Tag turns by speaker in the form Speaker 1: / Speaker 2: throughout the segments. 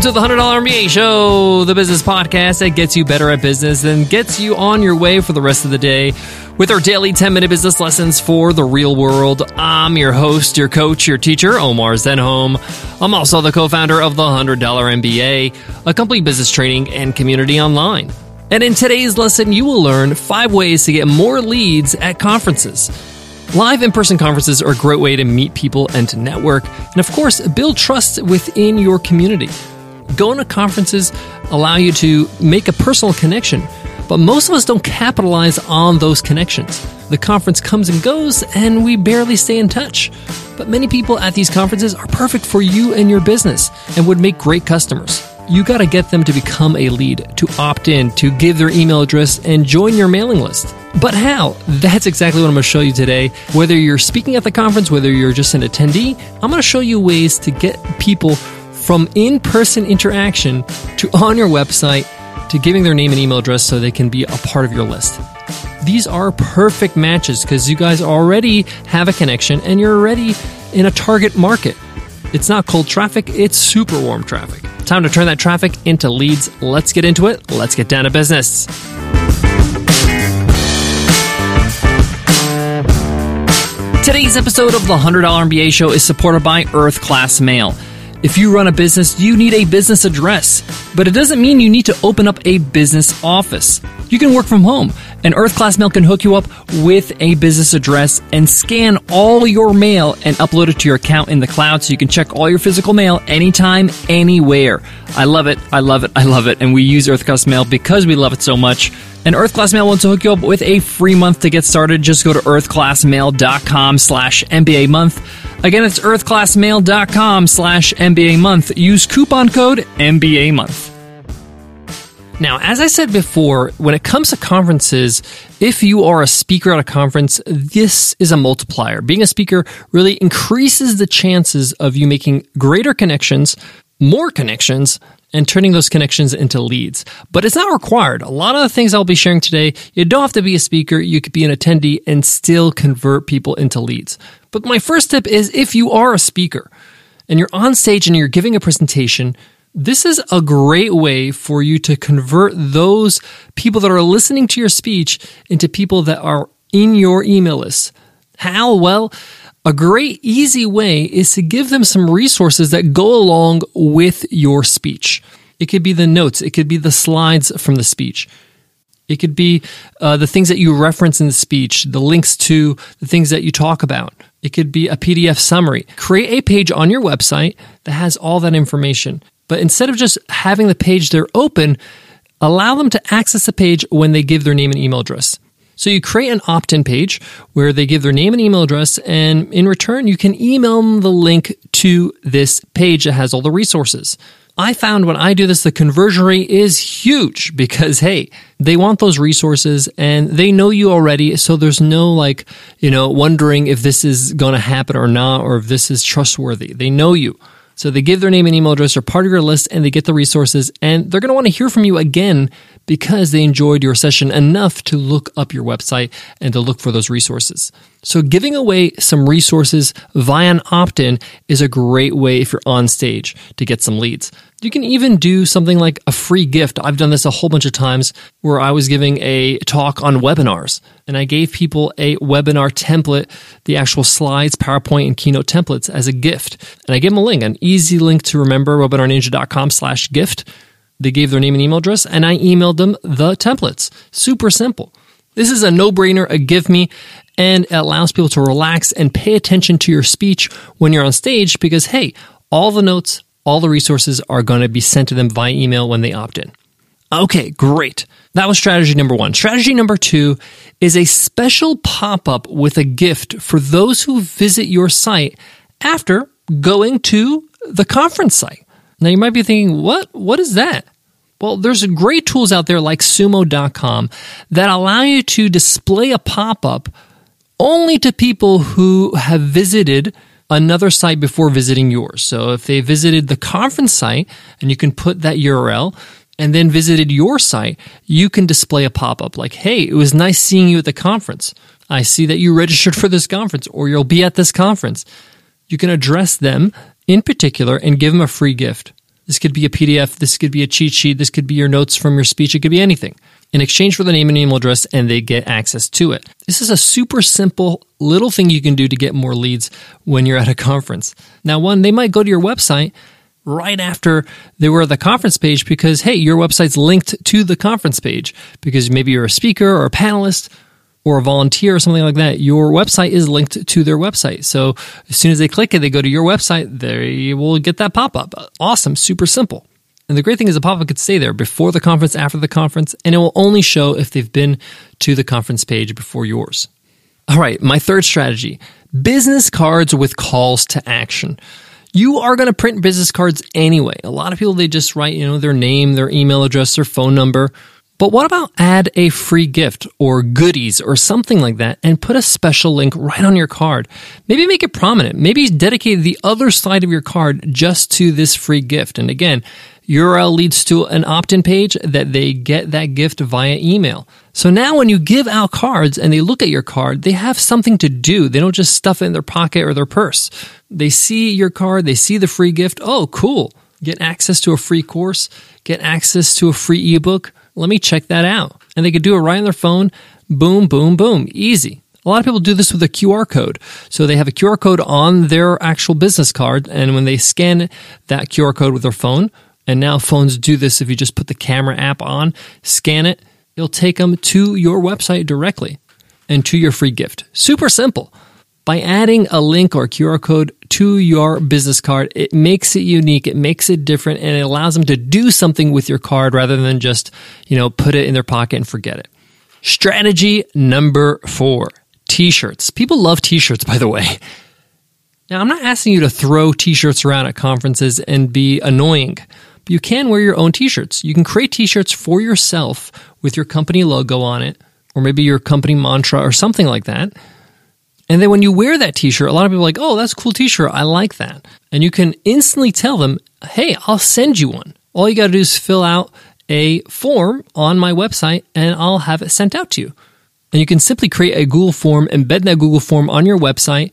Speaker 1: Welcome to the $100 MBA Show, the business podcast that gets you better at business and gets you on your way for the rest of the day with our daily 10 minute business lessons for the real world. I'm your host, your coach, your teacher, Omar Zenhom. I'm also the co founder of the $100 MBA, a complete business training and community online. And in today's lesson, you will learn five ways to get more leads at conferences. Live in person conferences are a great way to meet people and to network, and of course, build trust within your community. Going to conferences allow you to make a personal connection, but most of us don't capitalize on those connections. The conference comes and goes, and we barely stay in touch. But many people at these conferences are perfect for you and your business and would make great customers you got to get them to become a lead, to opt in, to give their email address, and join your mailing list. But how? That's exactly what I'm going to show you today. Whether you're speaking at the conference, whether you're just an attendee, I'm going to show you ways to get people from in person interaction to on your website to giving their name and email address so they can be a part of your list. These are perfect matches because you guys already have a connection and you're already in a target market. It's not cold traffic, it's super warm traffic. Time to turn that traffic into leads. Let's get into it. Let's get down to business. Today's episode of the $100 MBA show is supported by Earth Class Mail. If you run a business, you need a business address, but it doesn't mean you need to open up a business office. You can work from home, and Earth Class Mail can hook you up with a business address and scan all your mail and upload it to your account in the cloud so you can check all your physical mail anytime, anywhere. I love it, I love it, I love it, and we use Earth Class Mail because we love it so much. And Earth Class Mail wants to hook you up with a free month to get started. Just go to earthclassmail.com slash MBA month. Again, it's earthclassmail.com slash MBA month. Use coupon code MBA month. Now, as I said before, when it comes to conferences, if you are a speaker at a conference, this is a multiplier. Being a speaker really increases the chances of you making greater connections, more connections, and turning those connections into leads. But it's not required. A lot of the things I'll be sharing today, you don't have to be a speaker. You could be an attendee and still convert people into leads. But my first tip is if you are a speaker and you're on stage and you're giving a presentation, this is a great way for you to convert those people that are listening to your speech into people that are in your email list. How? Well, a great easy way is to give them some resources that go along with your speech. It could be the notes, it could be the slides from the speech. It could be uh, the things that you reference in the speech, the links to the things that you talk about. It could be a PDF summary. Create a page on your website that has all that information. But instead of just having the page there open, allow them to access the page when they give their name and email address. So you create an opt in page where they give their name and email address, and in return, you can email them the link to this page that has all the resources. I found when I do this, the conversion rate is huge because, hey, they want those resources and they know you already. So there's no like, you know, wondering if this is going to happen or not, or if this is trustworthy. They know you. So they give their name and email address, they're part of your list, and they get the resources, and they're going to want to hear from you again because they enjoyed your session enough to look up your website and to look for those resources. So giving away some resources via an opt-in is a great way if you're on stage to get some leads. You can even do something like a free gift. I've done this a whole bunch of times where I was giving a talk on webinars and I gave people a webinar template, the actual slides, PowerPoint, and Keynote templates as a gift. And I gave them a link, an easy link to remember, webinarninja.com slash gift. They gave their name and email address and I emailed them the templates. Super simple. This is a no brainer, a give me, and it allows people to relax and pay attention to your speech when you're on stage because, hey, all the notes, all the resources are going to be sent to them via email when they opt in. Okay, great. That was strategy number one. Strategy number two is a special pop up with a gift for those who visit your site after going to the conference site. Now you might be thinking, what? What is that? Well, there's great tools out there like sumo.com that allow you to display a pop up only to people who have visited another site before visiting yours. So if they visited the conference site and you can put that URL and then visited your site, you can display a pop up like, Hey, it was nice seeing you at the conference. I see that you registered for this conference or you'll be at this conference. You can address them in particular and give them a free gift. This could be a PDF, this could be a cheat sheet, this could be your notes from your speech, it could be anything in exchange for the name and email address, and they get access to it. This is a super simple little thing you can do to get more leads when you're at a conference. Now, one, they might go to your website right after they were at the conference page because, hey, your website's linked to the conference page because maybe you're a speaker or a panelist or a volunteer or something like that, your website is linked to their website. So as soon as they click it, they go to your website, they will get that pop up. Awesome, super simple. And the great thing is the pop up could stay there before the conference, after the conference, and it will only show if they've been to the conference page before yours. All right, my third strategy business cards with calls to action. You are going to print business cards anyway. A lot of people, they just write, you know, their name, their email address, their phone number. But what about add a free gift or goodies or something like that and put a special link right on your card? Maybe make it prominent. Maybe dedicate the other side of your card just to this free gift. And again, URL leads to an opt in page that they get that gift via email. So now when you give out cards and they look at your card, they have something to do. They don't just stuff it in their pocket or their purse. They see your card, they see the free gift. Oh, cool. Get access to a free course, get access to a free ebook. Let me check that out. And they could do it right on their phone. Boom, boom, boom. Easy. A lot of people do this with a QR code. So they have a QR code on their actual business card. And when they scan that QR code with their phone, and now phones do this if you just put the camera app on, scan it, it'll take them to your website directly and to your free gift. Super simple. By adding a link or QR code to your business card, it makes it unique, it makes it different, and it allows them to do something with your card rather than just, you know, put it in their pocket and forget it. Strategy number four t-shirts. People love t-shirts, by the way. Now, I'm not asking you to throw t-shirts around at conferences and be annoying you can wear your own t-shirts. You can create t-shirts for yourself with your company logo on it, or maybe your company mantra or something like that. And then when you wear that t-shirt, a lot of people are like, oh, that's a cool t-shirt. I like that. And you can instantly tell them, hey, I'll send you one. All you got to do is fill out a form on my website and I'll have it sent out to you. And you can simply create a Google form, embed that Google form on your website.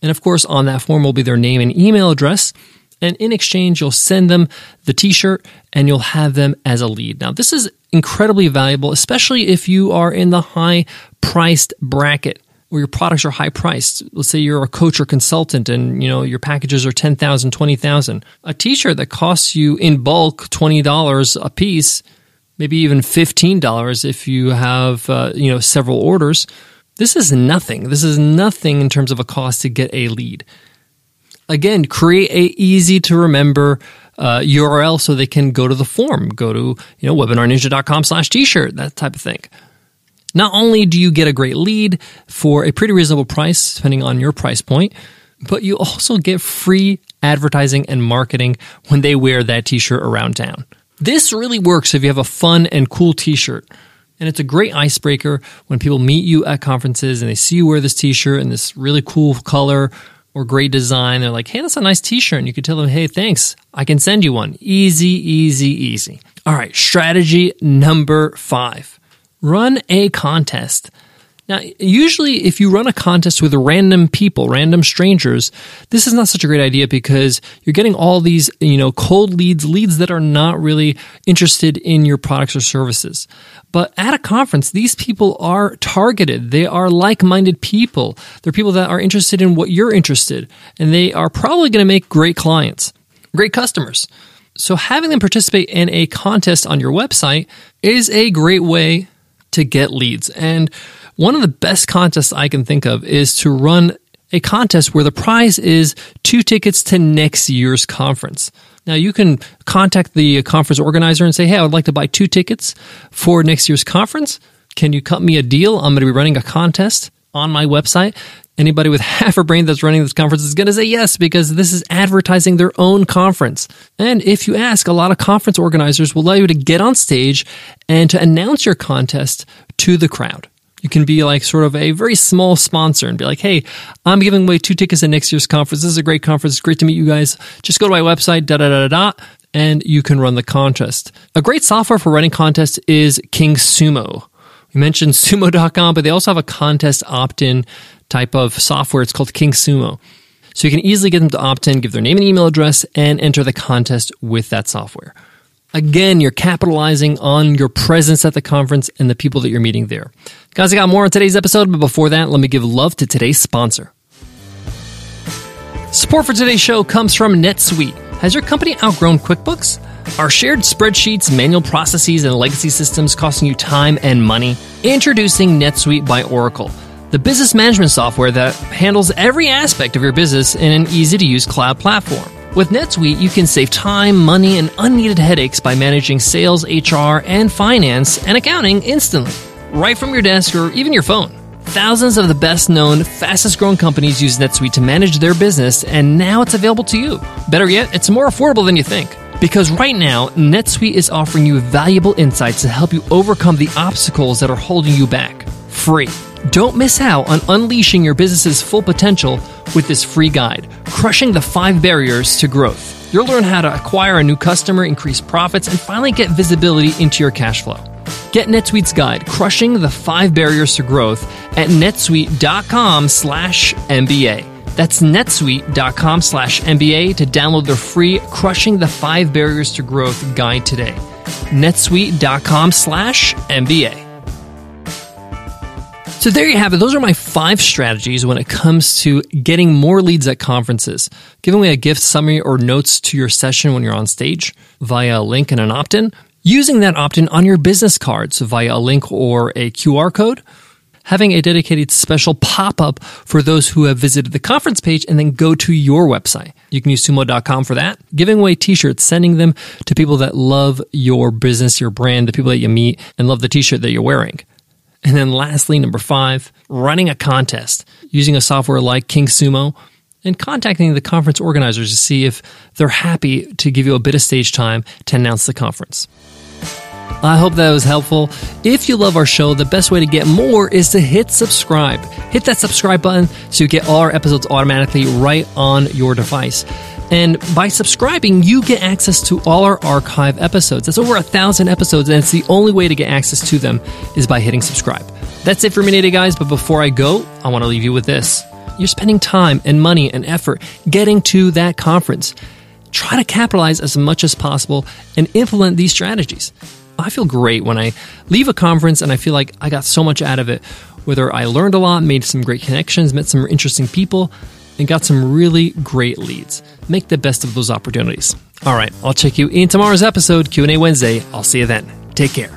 Speaker 1: And of course, on that form will be their name and email address and in exchange, you'll send them the t shirt and you'll have them as a lead. Now, this is incredibly valuable, especially if you are in the high priced bracket where your products are high priced. Let's say you're a coach or consultant and you know your packages are 10,000, 20,000. A t-shirt that costs you in bulk $20 a piece, maybe even $15 if you have uh, you know several orders. This is nothing. This is nothing in terms of a cost to get a lead again, create a easy to remember uh, URL so they can go to the form, go to, you know, webinarninja.com slash t-shirt, that type of thing. Not only do you get a great lead for a pretty reasonable price, depending on your price point, but you also get free advertising and marketing when they wear that t-shirt around town. This really works if you have a fun and cool t-shirt. And it's a great icebreaker when people meet you at conferences and they see you wear this t-shirt in this really cool color or great design. They're like, hey, that's a nice t shirt. And you could tell them, hey, thanks. I can send you one. Easy, easy, easy. All right, strategy number five run a contest. Now, usually, if you run a contest with random people, random strangers, this is not such a great idea because you're getting all these, you know, cold leads, leads that are not really interested in your products or services. But at a conference, these people are targeted. They are like minded people. They're people that are interested in what you're interested, and they are probably going to make great clients, great customers. So, having them participate in a contest on your website is a great way to get leads. And one of the best contests I can think of is to run a contest where the prize is two tickets to next year's conference. Now you can contact the conference organizer and say, Hey, I would like to buy two tickets for next year's conference. Can you cut me a deal? I'm going to be running a contest on my website. Anybody with half a brain that's running this conference is going to say yes because this is advertising their own conference. And if you ask, a lot of conference organizers will allow you to get on stage and to announce your contest to the crowd. You can be like sort of a very small sponsor and be like, hey, I'm giving away two tickets at next year's conference. This is a great conference. It's great to meet you guys. Just go to my website, da da da da da, and you can run the contest. A great software for running contests is KingSumo. We mentioned sumo.com, but they also have a contest opt in type of software. It's called KingSumo. So you can easily get them to opt in, give their name and email address, and enter the contest with that software. Again, you're capitalizing on your presence at the conference and the people that you're meeting there. Guys, I got more on today's episode, but before that, let me give love to today's sponsor. Support for today's show comes from NetSuite. Has your company outgrown QuickBooks? Are shared spreadsheets, manual processes, and legacy systems costing you time and money? Introducing NetSuite by Oracle, the business management software that handles every aspect of your business in an easy to use cloud platform. With NetSuite, you can save time, money, and unneeded headaches by managing sales, HR, and finance and accounting instantly, right from your desk or even your phone. Thousands of the best known, fastest growing companies use NetSuite to manage their business, and now it's available to you. Better yet, it's more affordable than you think. Because right now, NetSuite is offering you valuable insights to help you overcome the obstacles that are holding you back. Free. Don't miss out on unleashing your business's full potential with this free guide, Crushing the Five Barriers to Growth. You'll learn how to acquire a new customer, increase profits, and finally get visibility into your cash flow. Get NetSuite's guide, Crushing the Five Barriers to Growth, at netsuite.com slash MBA. That's netsuite.com slash MBA to download their free Crushing the Five Barriers to Growth guide today. netsuite.com slash MBA. So there you have it. Those are my five strategies when it comes to getting more leads at conferences. Giving away a gift summary or notes to your session when you're on stage via a link and an opt-in. Using that opt-in on your business cards via a link or a QR code. Having a dedicated special pop-up for those who have visited the conference page and then go to your website. You can use sumo.com for that. Giving away t-shirts, sending them to people that love your business, your brand, the people that you meet and love the t-shirt that you're wearing. And then lastly, number five, running a contest using a software like King Sumo and contacting the conference organizers to see if they're happy to give you a bit of stage time to announce the conference. I hope that was helpful. If you love our show, the best way to get more is to hit subscribe. Hit that subscribe button so you get all our episodes automatically right on your device. And by subscribing, you get access to all our archive episodes. That's over a thousand episodes, and it's the only way to get access to them is by hitting subscribe. That's it for me today, guys. But before I go, I want to leave you with this. You're spending time and money and effort getting to that conference. Try to capitalize as much as possible and implement these strategies. I feel great when I leave a conference and I feel like I got so much out of it. Whether I learned a lot, made some great connections, met some interesting people, and got some really great leads. Make the best of those opportunities. All right, I'll check you in tomorrow's episode, Q&A Wednesday. I'll see you then. Take care.